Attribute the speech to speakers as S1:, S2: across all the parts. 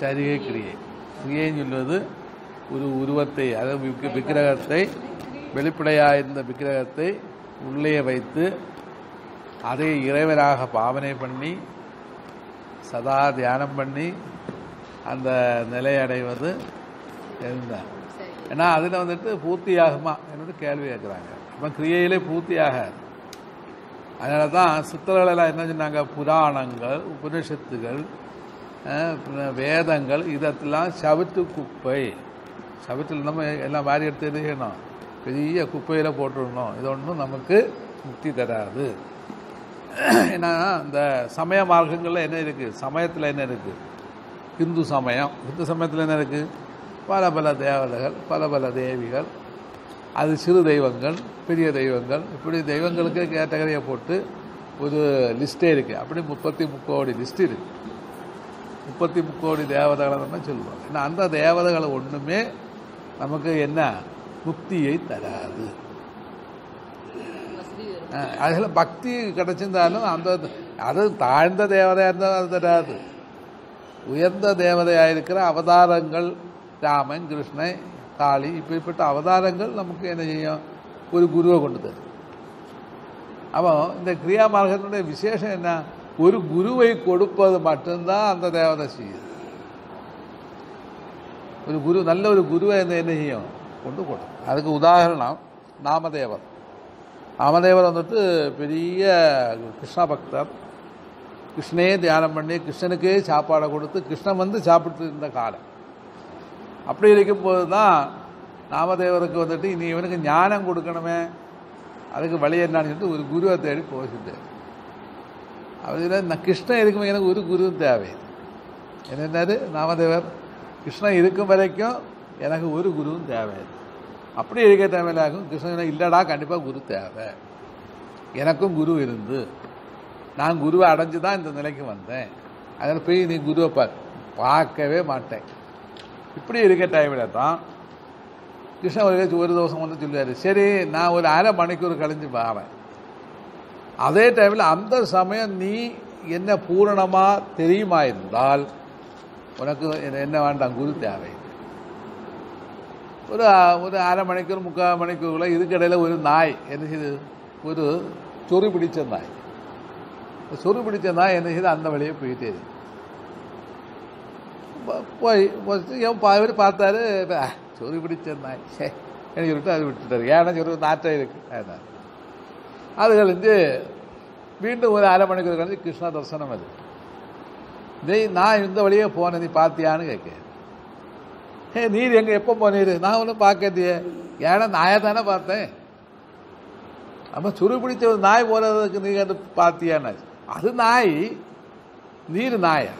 S1: சரிகை கிரியை கிரியைன்னு சொல்வது ஒரு உருவத்தை அதாவது விக்கிரகத்தை வெளிப்படையாக இருந்த விக்கிரகத்தை உள்ளே வைத்து அதை இறைவனாக பாவனை பண்ணி சதா தியானம் பண்ணி அந்த நிலை அடைவது
S2: இருந்தார்
S1: ஏன்னா அதில் வந்துட்டு பூர்த்தியாகுமா என்னோட கேள்வி கேட்குறாங்க. அப்போ கிரியையிலே பூர்த்தியாகாது. அதனால தான் சித்தர்களெல்லாம் என்ன சொன்னாங்க? புராணங்கள் உபனிஷத்துகள் வேதங்கள் இதெல்லாம் சவித்து குப்பை. சவிட்டில் நம்ம எல்லாம் வாரி எடுத்து என்ன செய்யணும்? பெரிய குப்பையில் போட்டுடணும். இது ஒன்றும் நமக்கு முக்தி தராது. ஏன்னா இந்த சமய மார்க்கங்களில் என்ன இருக்குது சமயத்தில் என்ன இருக்குது இந்து சமயம். இந்து சமயத்தில் என்ன இருக்குது பல பல தேவதைகள் பல பல தேவிகள் அது சிறு தெய்வங்கள் பெரிய தெய்வங்கள் இப்படி தெய்வங்களுக்கு கேட்டகரியை போட்டு ஒரு லிஸ்ட்டே இருக்குது அப்படி முப்பத்தி முக்கோடி லிஸ்ட் இருக்குது முப்பத்தி கோடி தேவதைகளை நம்ம சொல்லுவோம். ஏன்னா அந்த தேவதைகள் ஒன்றுமே நமக்கு என்ன? முக்தியை தராது. அதில் பக்தி கிடைச்சிருந்தாலும் அந்த அது தாழ்ந்த தேவதையாக இருந்தாலும் அது தராது. உயர்ந்த தேவதையாக இருக்கிற அவதாரங்கள் ராமன் கிருஷ்ணன் காளி இப்படிப்பட்ட அவதாரங்கள் நமக்கு என்ன செய்யும்? ஒரு குருவை கொண்டு தரும். அப்போ இந்த கிரியா மார்க்கத்தினுடைய விசேஷம் என்ன? ஒரு குருவை கொடுப்பது மட்டும்தான் அந்த தேவதை செய்யுது. ஒரு குரு நல்ல ஒரு குருவை என்ன என்ன செய்யும்? கொண்டு கொடுக்கும் அதுக்கு உதாரணம் நாமதேவர். நாமதேவர் வந்துட்டு பெரிய கிருஷ்ண பக்தர். கிருஷ்ணையே தியானம் பண்ணி கிருஷ்ணனுக்கே சாப்பாடை கொடுத்து கிருஷ்ணன் வந்து சாப்பிட்டு இருந்த காலம். அப்படி இருக்கும்போது தான் நாமதேவருக்கு வந்துட்டு இனி இவனுக்கு ஞானம் கொடுக்கணுமே. அதுக்கு வழி என்னன்னு சொல்லிட்டு ஒரு குருவை தேடி போச்சுட்டு அவர் நான் கிருஷ்ணன் இருக்கும் எனக்கு ஒரு குரு தேவை என்னென்னாரு? நாமதேவர். கிருஷ்ணன் இருக்கும் வரைக்கும் எனக்கு ஒரு குருவும் தேவை அப்படி இருக்க தேவையில்லாகும் கிருஷ்ணன் இல்லைடா கண்டிப்பாக குரு தேவை. எனக்கும் குரு இருந்து. நான் குருவை அடைஞ்சு தான் இந்த நிலைக்கு வந்தேன். அதில் போய் நீ குருவை பார். பார்க்கவே மாட்டேன். இப்படி இருக்க டைமில் தான் கிருஷ்ணன் ஒரு ஒரு தோசம் வந்து சொல்லுவார். சரி நான் ஒரு அரை மணிக்கூர் கழிஞ்சு பாவேன் அதே டைமில் அந்த சமயம் நீ என்ன பூரணமாக தெரியுமா இருந்தால் உனக்கு என்ன- வேண்டாம் குரு தேவை. ஒரு ஒரு அரை மணிக்கூர் முக்கால் மணிக்கூருக்குள்ள இதுக்கடையில் ஒரு நாய் என்ன செய்யுது ஒரு சொறி பிடிச்ச நாய். சொறி பிடிச்ச நாய் என்ன செய்யுது அந்த வழியே போயிட்டே இருக்கு. போ- போய் என் இவர் பார்த்தாரு சொறி பிடிச்ச நாய். சே எனக்கு சொல்லிட்டு அது விட்டுட்டாரு. ஏன்னா சொறி நாற்றம் இருக்குது அதான். அது கழிஞ்சு மீண்டும் ஒரு அரை மணிக்கு கழிஞ்சு கிருஷ்ணா தரிசனம் அது. டேய் நான் இந்த வழியே போனேன் நீ பார்த்தியான்னு கேட்க ஏ நீர் எங்கே எப்போ போனீர்? நான் ஒன்றும் பார்க்கலையே. ஏன்னா நாயை தானே பார்த்தேன். நம்ம சுரு பிடிச்ச ஒரு நாய் போகிறதுக்கு நீ வந்து பார்த்தியான்னு அது நாய் நீர் நாயா.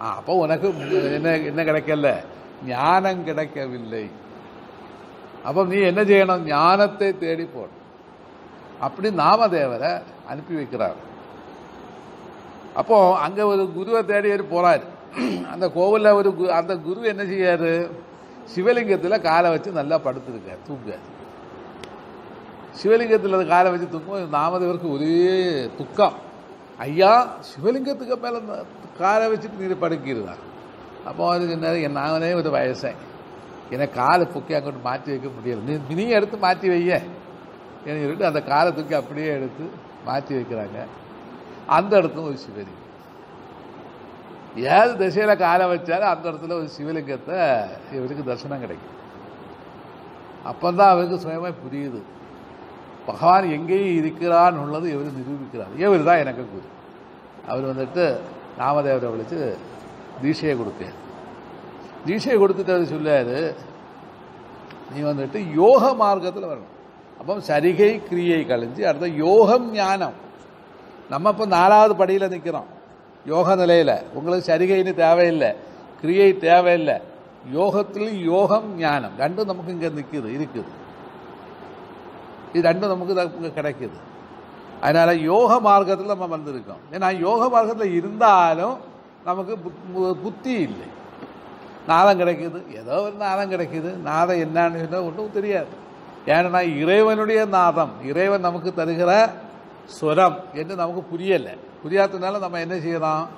S1: ஆ அப்போ உனக்கு என்ன என்ன கிடைக்கல? ஞானம் கிடைக்கவில்லை. அப்போ நீ என்ன செய்யணும்? ஞானத்தை தேடி போகணும். அப்படி நாமதேவரை அனுப்பி வைக்கிறார். அப்போ அங்கே ஒரு குருவை தேடி ஏறி போறாரு. அந்த கோவிலில் ஒரு கு- அந்த குரு என்ன செய்யாரு சிவலிங்கத்தில் காலை வச்சு நல்லா படுத்துருக்கார் தூங்கார் சிவலிங்கத்தில் காலை வச்சு தூங்கும் நாமதேவருக்கு ஒரே துக்கம். ஐயா சிவலிங்கத்துக்கு மேலே காலை வச்சுட்டு நீர் படுக்கிறதா அப்போ அவருக்கு என்ன நானே ஒரு வயசேன் எனக்கு காலை பொக்கி அங்கிட்டு மாற்றி வைக்க முடியல. நீ நீ எடுத்து மாற்றி வைய. என்று சொல்லிட்டு அந்த காலத்துக்கு அப்படியே எடுத்து மாற்றி வைக்கிறாங்க. அந்த இடத்துல ஒரு சிவலிங்கம். ஏது திசையில் காலை வச்சாலும் அந்த இடத்துல ஒரு சிவலிங்கத்தை இவருக்கு தரிசனம் கிடைக்கும். அப்போதான் அவருக்கு சுயமாக புரியுது. பகவான் எங்கேயும் இருக்கிறான்னு உள்ளது இவர் நிரூபிக்கிறார். இவர் தான் எனக்கு குரு. அவர் வந்துட்டு நாமதேவரை விழித்து தீஷையை கொடுப்பார் தீஷையை கொடுத்துட்டு சொல்லுவார் நீ வந்துட்டு யோக மார்க்கத்தில் வரணும். அப்போ சரிகை கிரியை கழிஞ்சு அடுத்த யோகம் ஞானம். நம்ம இப்போ நாலாவது படியில் நிற்கிறோம் யோக நிலையில். உங்களுக்கு சரிகைன்னு தேவையில்லை. கிரியை தேவையில்லை. யோகத்தில் யோகம் ஞானம். ரெண்டும் நமக்கு இங்கே நிற்குது இருக்குது. இது ரெண்டும் நமக்கு இங்கே கிடைக்குது. அதனால யோக மார்க்கத்தில் நம்ம வந்திருக்கோம். ஏன்னா யோக மார்க்கத்தில் இருந்தாலும் நமக்கு புத்- புத்தி இல்லை. நாதம் கிடைக்குது. ஏதோ ஒரு நாதம் கிடைக்குது. நாதம் என்னன்னு சொன்னா ஒன்றும் தெரியாது. ஏன்னா இறைவனுடைய நாதம் இறைவன் நமக்கு தருகிற ஸ்வரம் என்று நமக்கு புரியலை. புரியாததுனால நம்ம என்ன செய்யலாம்?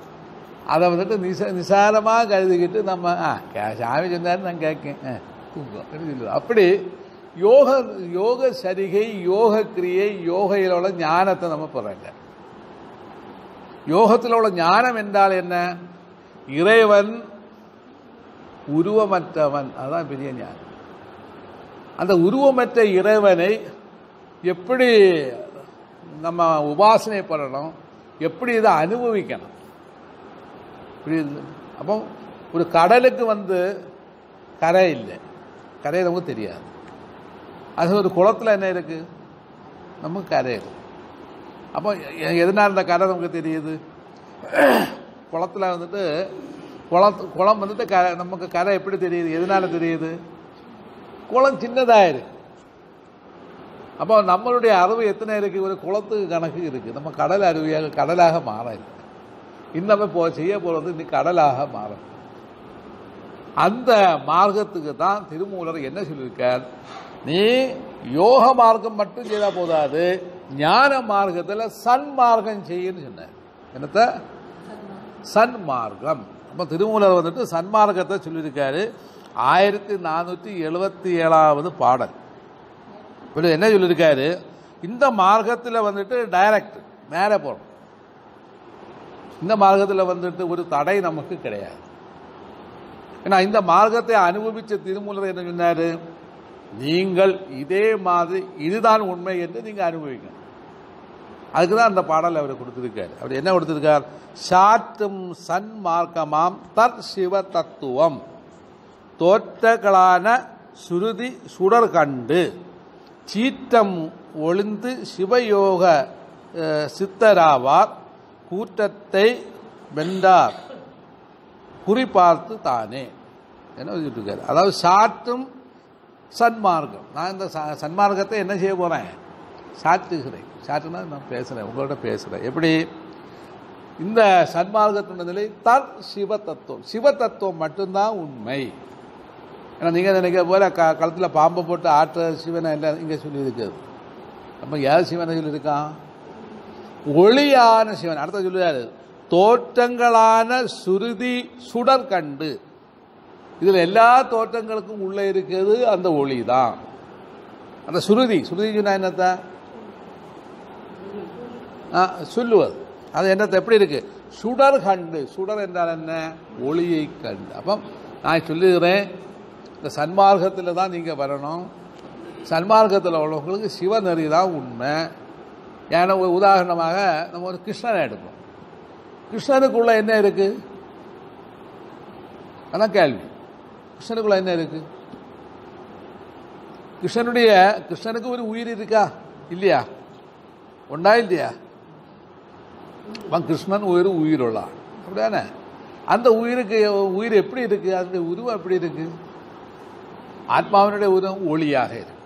S1: அதை வந்துட்டு நிச நிசாரமாக கருதிக்கிட்டு நம்ம ஆ சாமி சொன்னார் நான் கேட்கேன் தூங்கும் அப்படி யோக யோக சரிகை யோக கிரியை யோகையில் உள்ள ஞானத்தை நம்ம பெறங்க யோகத்தில் உள்ள ஞானம் என்றால் என்ன? இறைவன் உருவமற்றவன். அதுதான் பெரிய ஞானம். அந்த உருவமற்ற இறைவனை எப்படி நம்ம உபாசனை பண்ணணும் எப்படி இதை அனுபவிக்கணும்? புரியுது அப்போ ஒரு கடலுக்கு வந்து கரை இல்லை. கரை நமக்கு தெரியாது. அது ஒரு குளத்தில் என்ன இருக்குது நமக்கு கரை அப்போ எதனால் இந்த கரை நமக்கு தெரியுது? குளத்தில் வந்துட்டு குளத்து குளம் வந்துட்டு க நமக்கு கரை எப்படி தெரியுது? எதனால தெரியுது? குளம் சின்னதாக இருக்கு அப்போ நம்மளுடைய அறிவு எத்தனை இருக்கு? ஒரு குளத்துக்கு கணக்கு இருக்கு. நம்ம கடல் அருவியாக கடலாக மாற இருக்கு இன்னமே போ செய்ய போறது இன்னி கடலாக மாறும் அந்த மார்க்கத்துக்கு தான் திருமூலர் என்ன சொல்லியிருக்கார்? நீ யோக மார்க்கம் மட்டும் செய்தா போதாது. ஞான மார்க்கத்தில் சன்மார்க்கம் செய்யுன்னு சொன்னார். என்னத்த? சன்மார்க்கம் அப்போ திருமூலர் வந்துட்டு சன்மார்க்கத்தை சொல்லியிருக்காரு. ஆயிரத்தி நானூற்றி எழுபத்தி ஏழாவது பாடல். இப்படி என்ன சொல்லியிருக்காரு? இந்த மார்க்கத்தில் வந்துட்டு டைரக்ட் மேலே போகணும். இந்த மார்க்கத்தில் வந்துட்டு ஒரு தடை நமக்கு கிடையாது. ஏன்னா இந்த மார்க்கத்தை அனுபவித்த திருமூலர் என்ன சொன்னார்? நீங்கள் இதே மாதிரி இதுதான் உண்மை என்று நீங்கள் அனுபவிக்கணும். அதுக்கு தான் அந்த பாடல் அவர் கொடுத்துருக்காரு. அவர் என்ன கொடுத்திருக்கார்? சாற்றும் சன்மார்க்கமாம் தத் சிவ தத்துவம். தோற்றகளான சுருதி சுடர் கண்டு சீற்றம் ஒளிந்து சிவயோக சித்தராவார் கூட்டத்தை வென்றார். குறிப்பார்த்து தானே என்ன இருக்கார் அதாவது சாற்றும் சன்மார்க்கம். நான் இந்த ச- சன்மார்க்கத்தை என்ன செய்ய போகிறேன் சாற்றுகிறேன். சாற்றுனா நான் பேசுகிறேன் உங்கள்கிட்ட பேசுகிறேன் எப்படி? இந்த சன்மார்க்கத்தினுடைய நிலை தர் சிவ தத்துவம். சிவ தத்துவம் மட்டும்தான் உண்மை. ஏன்னா நீங்கள் நினைக்கிற போல க களத்தில் பாம்பை போட்டு ஆற்ற சிவனை இல்லை இங்கே சொல்லியிருக்காது அப்போ யார் சிவனை சொல்லியிருக்கான்? ஒளியான சிவன். அடுத்த சொல்லுவாரு தோற்றங்களான சுருதி சுடர் கண்டு. இதில் எல்லா தோற்றங்களுக்கும் உள்ளே இருக்கிறது அந்த ஒளி தான் அந்த சுருதி சுருதி சொன்னா என்னத்த? சொல்லுவது அது என்னத்தை? எப்படி இருக்கு? சுடர் கண்டு. சுடர் என்றால் என்ன? ஒளியை கண்டு. அப்போ நான் சொல்லுகிறேன் இந்த சன்மார்க்கத்தில் தான் நீங்கள் வரணும். சன்மார்க்கத்தில் உள்ளவங்களுக்கு சிவநெறி தான் உண்மை. ஏன்னா ஒரு உதாரணமாக நம்ம ஒரு கிருஷ்ணனை எடுப்போம் கிருஷ்ணனுக்குள்ள என்ன இருக்கு? அதான் கேள்வி. கிருஷ்ணனுக்குள்ள என்ன இருக்கு? கிருஷ்ணனுடைய கிருஷ்ணனுக்கு ஒரு உயிர் இருக்கா? இல்லையா? உண்டா இல்லையா? அவன் கிருஷ்ணன் உயிர் உயிருள்ளான் அப்படிதானே? அந்த உயிருக்கு உயிர் எப்படி இருக்கு? அதனுடைய உருவம் எப்படி இருக்கு? ஆத்மாவினுடைய உருவம் ஒளியாக இருக்கு.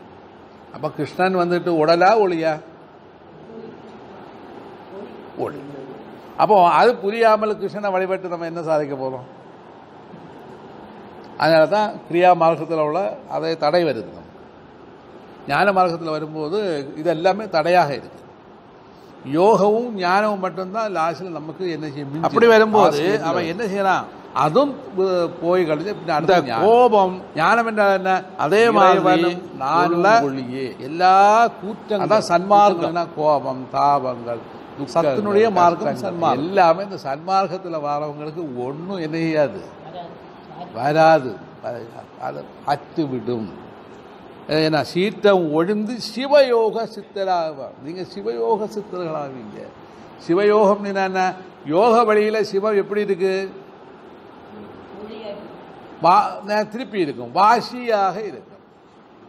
S1: அப்ப கிருஷ்ணன் வந்துட்டு உடலா ஒளியா? ஒளி. அப்போ அது புரியாமல் கிருஷ்ணனை வழிபட்டு நம்ம என்ன சாதிக்க போறோம்? அதனால தான் கிரியா மார்க்கத்தில் உள்ள அதை தடை வருது நமக்கு. ஞான மார்க்கத்தில் வரும்போது இது எல்லாமே தடையாக இருக்கு. யோகமும் ஞானமும் மட்டும்தான் லாஸ்டில் நமக்கு என்ன செய்யும் அப்படி வரும்போது அவன் என்ன செய்யறான்? அதுவும் போய் கழிஞ்சு அடுத்த கோபம் ஞானம் என்றால் என்ன அதே மாதிரி ஒளியே எல்லா கூற்றங்கள் அதான் சன்மார்க்கம் கோபம் தாபங்கள் சத்தினுடைய மார்க்கம் சன்மார்க்கம் எல்லாமே இந்த சன்மார்க்கத்தில் வரவங்களுக்கு ஒன்றும் செய்யாது வராது அது அற்றுவிடும் ஏன்னா சீற்றம் ஒழிந்து சிவயோக சித்தராக நீங்க சிவயோக சித்தர்களாவீங்க சிவயோகம் என்ன யோக வழியில சிவம் எப்படி இருக்கு வா- திருப்பி இருக்கும். வாசியாக இருக்கும்.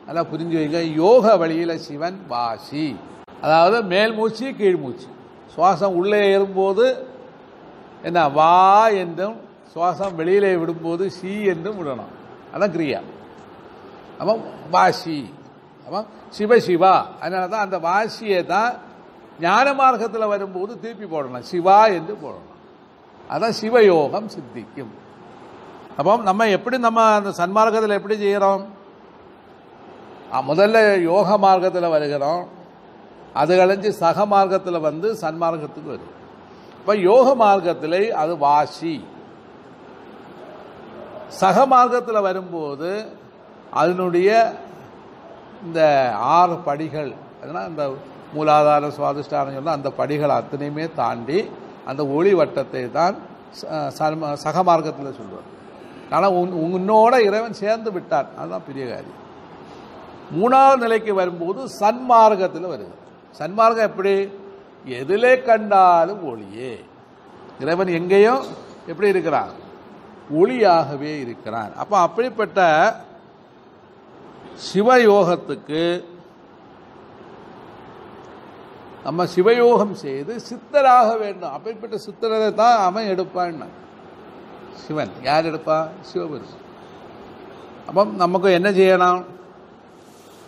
S1: நல்லா புரிஞ்சு வைங்க. யோக வழியில் சிவன் வாசி. அதாவது மேல் மூச்சு கீழ் மூச்சு. சுவாசம் உள்ளே ஏறும்போது என்ன? வா என்றும் சுவாசம் வெளியிலே விடும்போது சி என்றும் விடணும். அதான் கிரியா. அப்போ வாசி. அப்போ சிவசிவா அதனால தான் அந்த வாசியை தான் ஞான மார்க்கத்தில் வரும்போது திருப்பி போடணும். சிவா என்று போடணும். அதான் சிவயோகம் சித்திக்கும். அப்போ நம்ம எப்படி நம்ம அந்த சன்மார்க்கத்தில் எப்படி செய்கிறோம் முதல்ல யோக மார்க்கத்தில் வருகிறோம். அது கழிஞ்சு சக மார்க்கத்தில் வந்து சன்மார்க்கத்துக்கு வரும் இப்போ யோக மார்க்கத்தில் அது வாசி. சக மார்க்கத்தில் வரும்போது அதனுடைய இந்த ஆறு படிகள் அதனால் இந்த மூலாதார சுவாதிஷ்டானம் சொன்னால் அந்த படிகள் அத்தனையுமே தாண்டி அந்த ஒளி வட்டத்தை தான் சர்ம சக மார்க்கத்தில் சொல்லுவார் ஆனால் உன் உன்னோட இறைவன் சேர்ந்து விட்டான். அதுதான் பெரிய காரியம். மூணாவது நிலைக்கு வரும்போது சன்மார்க்கத்தில் வருது. சன்மார்க்கம் எப்படி? எதிலே கண்டாலும் ஒளியே. இறைவன் எங்கேயும் எப்படி இருக்கிறான்? ஒளியாகவே இருக்கிறான். அப்போ அப்படிப்பட்ட சிவயோகத்துக்கு நம்ம சிவயோகம் செய்து சித்தராக வேண்டும். அப்படிப்பட்ட சித்தரதை தான் அவன் எடுப்பான் சிவன் யார் எடுப்பா சிவபெருமான் அப்பம் நமக்கு என்ன செய்யணும்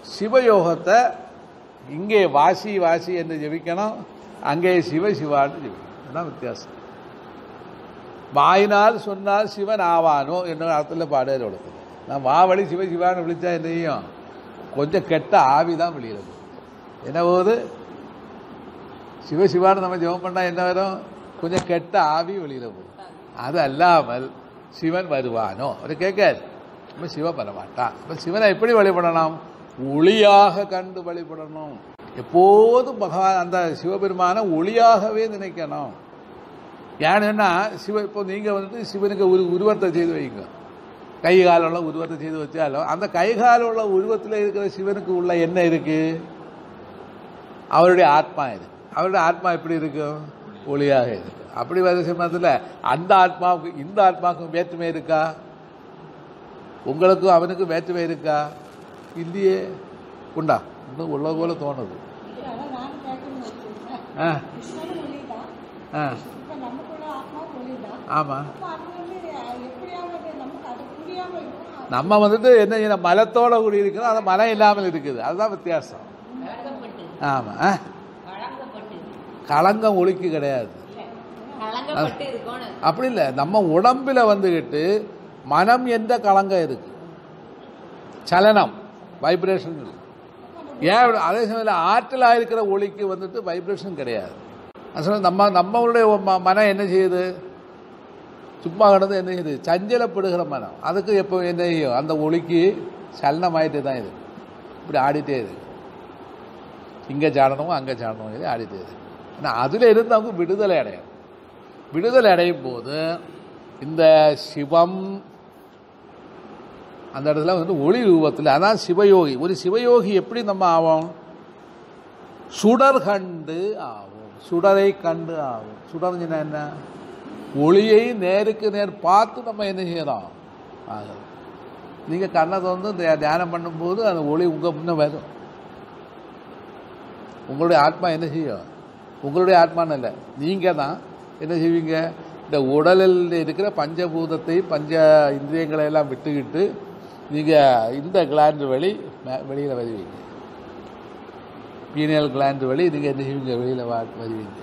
S1: சிவயோகத்தை இங்கே வாசி வாசி என்று ஜெபிக்கணும் அங்கே சிவ சிவான்னு ஜெபிக்கணும் இதுதான் வித்தியாசம் வாயினால் சொன்னால் சிவன் ஆவானோ என்ற அர்த்தத்தில் பாடல் கொடுக்குது நான் வாவழி சிவ சிவான்னு விழிச்சா என்னையும் கொஞ்சம் கெட்ட ஆவி தான் விழிகிறது என்ன போகுது சிவ சிவான்னு நம்ம ஜெபம் பண்ணால் என்ன வரும் கொஞ்சம் கெட்ட ஆவி வெளியில் போகுது அது அல்லாமல் சிவன் வருவானோ? அவர் கேட்காது நம்ம சிவன் வர மாட்டான் அப்ப சிவனை எப்படி வழிபடணும் ஒளியாக கண்டு வழிபடணும். எப்போதும் பகவான் அந்த சிவபெருமான ஒளியாகவே நினைக்கணும். ஏன்னா சிவ இப்போ நீங்கள் வந்துட்டு சிவனுக்கு ஒரு உருவத்தை செய்து வைங்க. கை காலுள்ள உருவத்தை செய்து வச்சாலும் அந்த கை காலுள்ள உருவத்தில் இருக்கிற சிவனுக்கு உள்ள என்ன இருக்குது அவருடைய ஆத்மா இது அவருடைய ஆத்மா எப்படி இருக்கும் ஒளியாக இருக்கு. அப்படி வர சமயத்தில் அந்த ஆத்மாவுக்கு இந்த ஆத்மாவுக்கும் வேற்றுமை இருக்கா? உங்களுக்கும் அவனுக்கும் வேற்றுமை இருக்கா? இல்லையே. உண்டா? இன்னும் உள்ள போல தோணுது. ஆ. ஆ. ஆமாம். நம்ம வந்துட்டு என்ன மலத்தோட கூடி இருக்கிறோம் அது மலம் இல்லாமல் இருக்குது. அதுதான் வித்தியாசம். ஆமாம் களங்கம் ஒளிக்கு கிடையாது. அப்படி இல்லை. நம்ம உடம்பில் வந்துக்கிட்டு மனம் என்ற களங்கம் இருக்கு? சலனம் வைப்ரேஷன் ஏன் அதே சமயத்தில் ஆற்றலாக இருக்கிற ஒளிக்கு வந்துட்டு வைப்ரேஷன் கிடையாது. சமயம் நம்ம நம்மளுடைய மனம் என்ன செய்யுது? சும்மா கிடந்து என்ன செய்யுது? சஞ்சலப்படுகிற மனம். அதுக்கு எப்போ என்ன செய்யும்? அந்த ஒளிக்கு சலனமாயிட்டே தான் இருக்கு. இப்படி ஆடிட்டே இருக்கு. இங்கே சாடணும் அங்கே சாடணும் இது ஆடிட்டே இருக்கு. ஆனால் அதில் இருந்து அவங்க விடுதலை அடையணும். விடுதலை அடையும் போது இந்த சிவம் அந்த இடத்துல வந்து ஒளி ரூபத்தில் அதான் சிவயோகி. ஒரு சிவயோகி எப்படி நம்ம ஆவோம்? சுடர் கண்டு ஆகும் சுடரை கண்டு ஆகும் சுடர்ஞ்சினா என்ன? ஒளியை நேருக்கு நேர் பார்த்து நம்ம என்ன செய்யறோம் ஆகும் நீங்கள் கண்ணை திறந்து தியானம் பண்ணும்போது அந்த ஒளி உங்கள் முன்ன வரும். உங்களுடைய ஆத்மா என்ன செய்யும் உங்களுடைய ஆத்மான்னு இல்லை. நீங்கள் தான் என்ன செய்வீங்க? இந்த உடலில் இருக்கிற பஞ்சபூதத்தை பஞ்ச இந்திரியங்களை எல்லாம் விட்டுக்கிட்டு நீங்கள் இந்த கிளாண்டு வழி வெளியில் வருவீங்க. பீனியல் கிளாண்டு வழி நீங்கள் என்ன செய்வீங்க? வெளியில் வா வருவீங்க.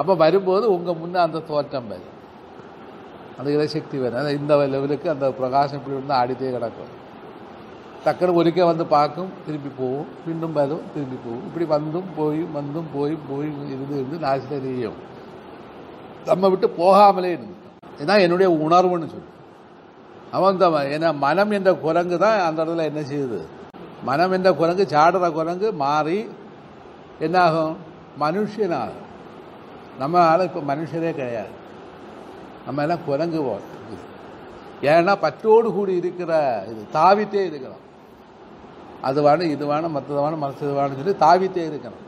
S1: அப்போ வரும்போது உங்கள் முன்னே அந்த தோற்றம் வரும். அந்த இலசக்தி வரும். அந்த இந்த லெவலுக்கு அந்த பிரகாசம் இப்படி வந்து ஆடித்தே கிடக்கும். டக்குனு ஒருக்கே வந்து பார்க்கும் திரும்பி போகும் மீண்டும் வரும் திரும்பி போகும் இப்படி வந்தும் போய் வந்தும் போய் போய் இருந்து இருந்து நாசில தெரியும் நம்ம விட்டு போகாமலே இருந்துட்டோம். இதான் என்னுடைய உணர்வுன்னு சொல்லு அவன் இந்த ஏன்னா மனம் என்ற குரங்கு தான் அந்த இடத்துல என்ன செய்யுது? மனம் என்ற குரங்கு சாடுற குரங்கு மாறி என்னாகும்? மனுஷனாகும். நம்ம ஆள் இப்போ மனுஷரே கிடையாது. நம்ம எல்லாம் குரங்கு ஏன்னா பற்றோடு கூடி இருக்கிற இது தாவித்தே இருக்கிறோம். அது வேணும் இது வேணும் மற்றது வேணும் மற்றது வேணும்னு சொல்லி தாவித்தே இருக்கணும்.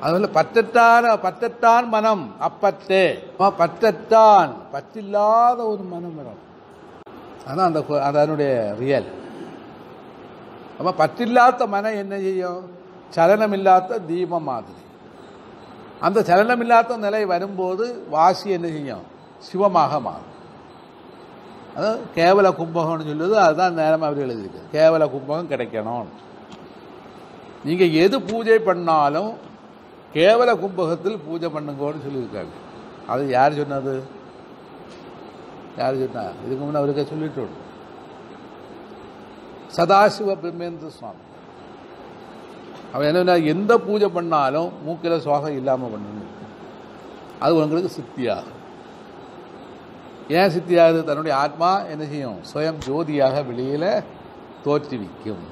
S1: அதுல பற்றற்றான பற்றற்றான் மனம் அப்பற்றே. பற்றற்றான் பற்றில்லாத ஒரு மனம் வரும். அதான் அந்த அதனுடைய ரியல். அப்ப பற்றில்லாத மனம் என்ன செய்யும்? சலனமில்லாத தீபம் மாதிரி. அந்த சலனமில்லாத நிலை வரும்போது வாசி என்ன செய்யும்? சிவமாக மாறும். அதாவது கேவல கும்பகம்னு சொல்லுது அதுதான் நேரமாக அவர் எழுதியிருக்கு. கேவல கும்பகம் கிடைக்கணும். நீங்கள் எது பூஜை பண்ணாலும் கேவல கும்பகத்தில் பூஜை பண்ணுங்கன்னு சொல்லியிருக்காங்க அது யார் சொன்னது? யார் சொன்னா? இதுக்கு முன்னே அவருக்கு சொல்லிட்டு சதாசிவ பிரம்மேந்திர சுவாமி. அவன் என்ன எந்த பூஜை பண்ணாலும் மூக்கில் சுவாசம் இல்லாமல் பண்ணணும் அது உங்களுக்கு சித்தியாகும். ஏன் சித்தியாகுது தன்னுடைய ஆத்மா என்ன செய்யும்? சுயம் ஜோதியாக வெளியில் தோற்றுவிக்கும்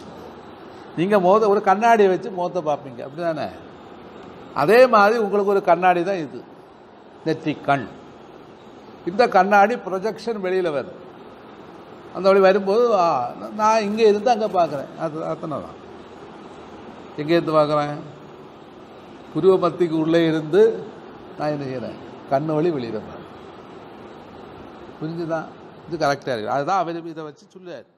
S1: நீங்கள் மோத ஒரு கண்ணாடியை வச்சு மோத்த பார்ப்பீங்க. அப்படிதானே? அதே மாதிரி உங்களுக்கு ஒரு கண்ணாடி தான் இது. நெற்றிக் கண் இந்த கண்ணாடி ப்ரொஜெக்ஷன் வெளியில் வருது அந்த வழி வரும்போது நான் இங்கே இருந்து அங்கே பார்க்குறேன். அது அத்தனை தான் எங்கே இருந்து பார்க்குறேன்? புருவ மத்திக்கு உள்ளே இருந்து நான் என்ன செய்கிறேன் கண்ணு வழி வெளியில் பார்க்குறேன் புரிஞ்சுதான். இது கரெக்டாக இருக்கு. அதுதான் அவர் இதை வச்சு சொல்லுவார்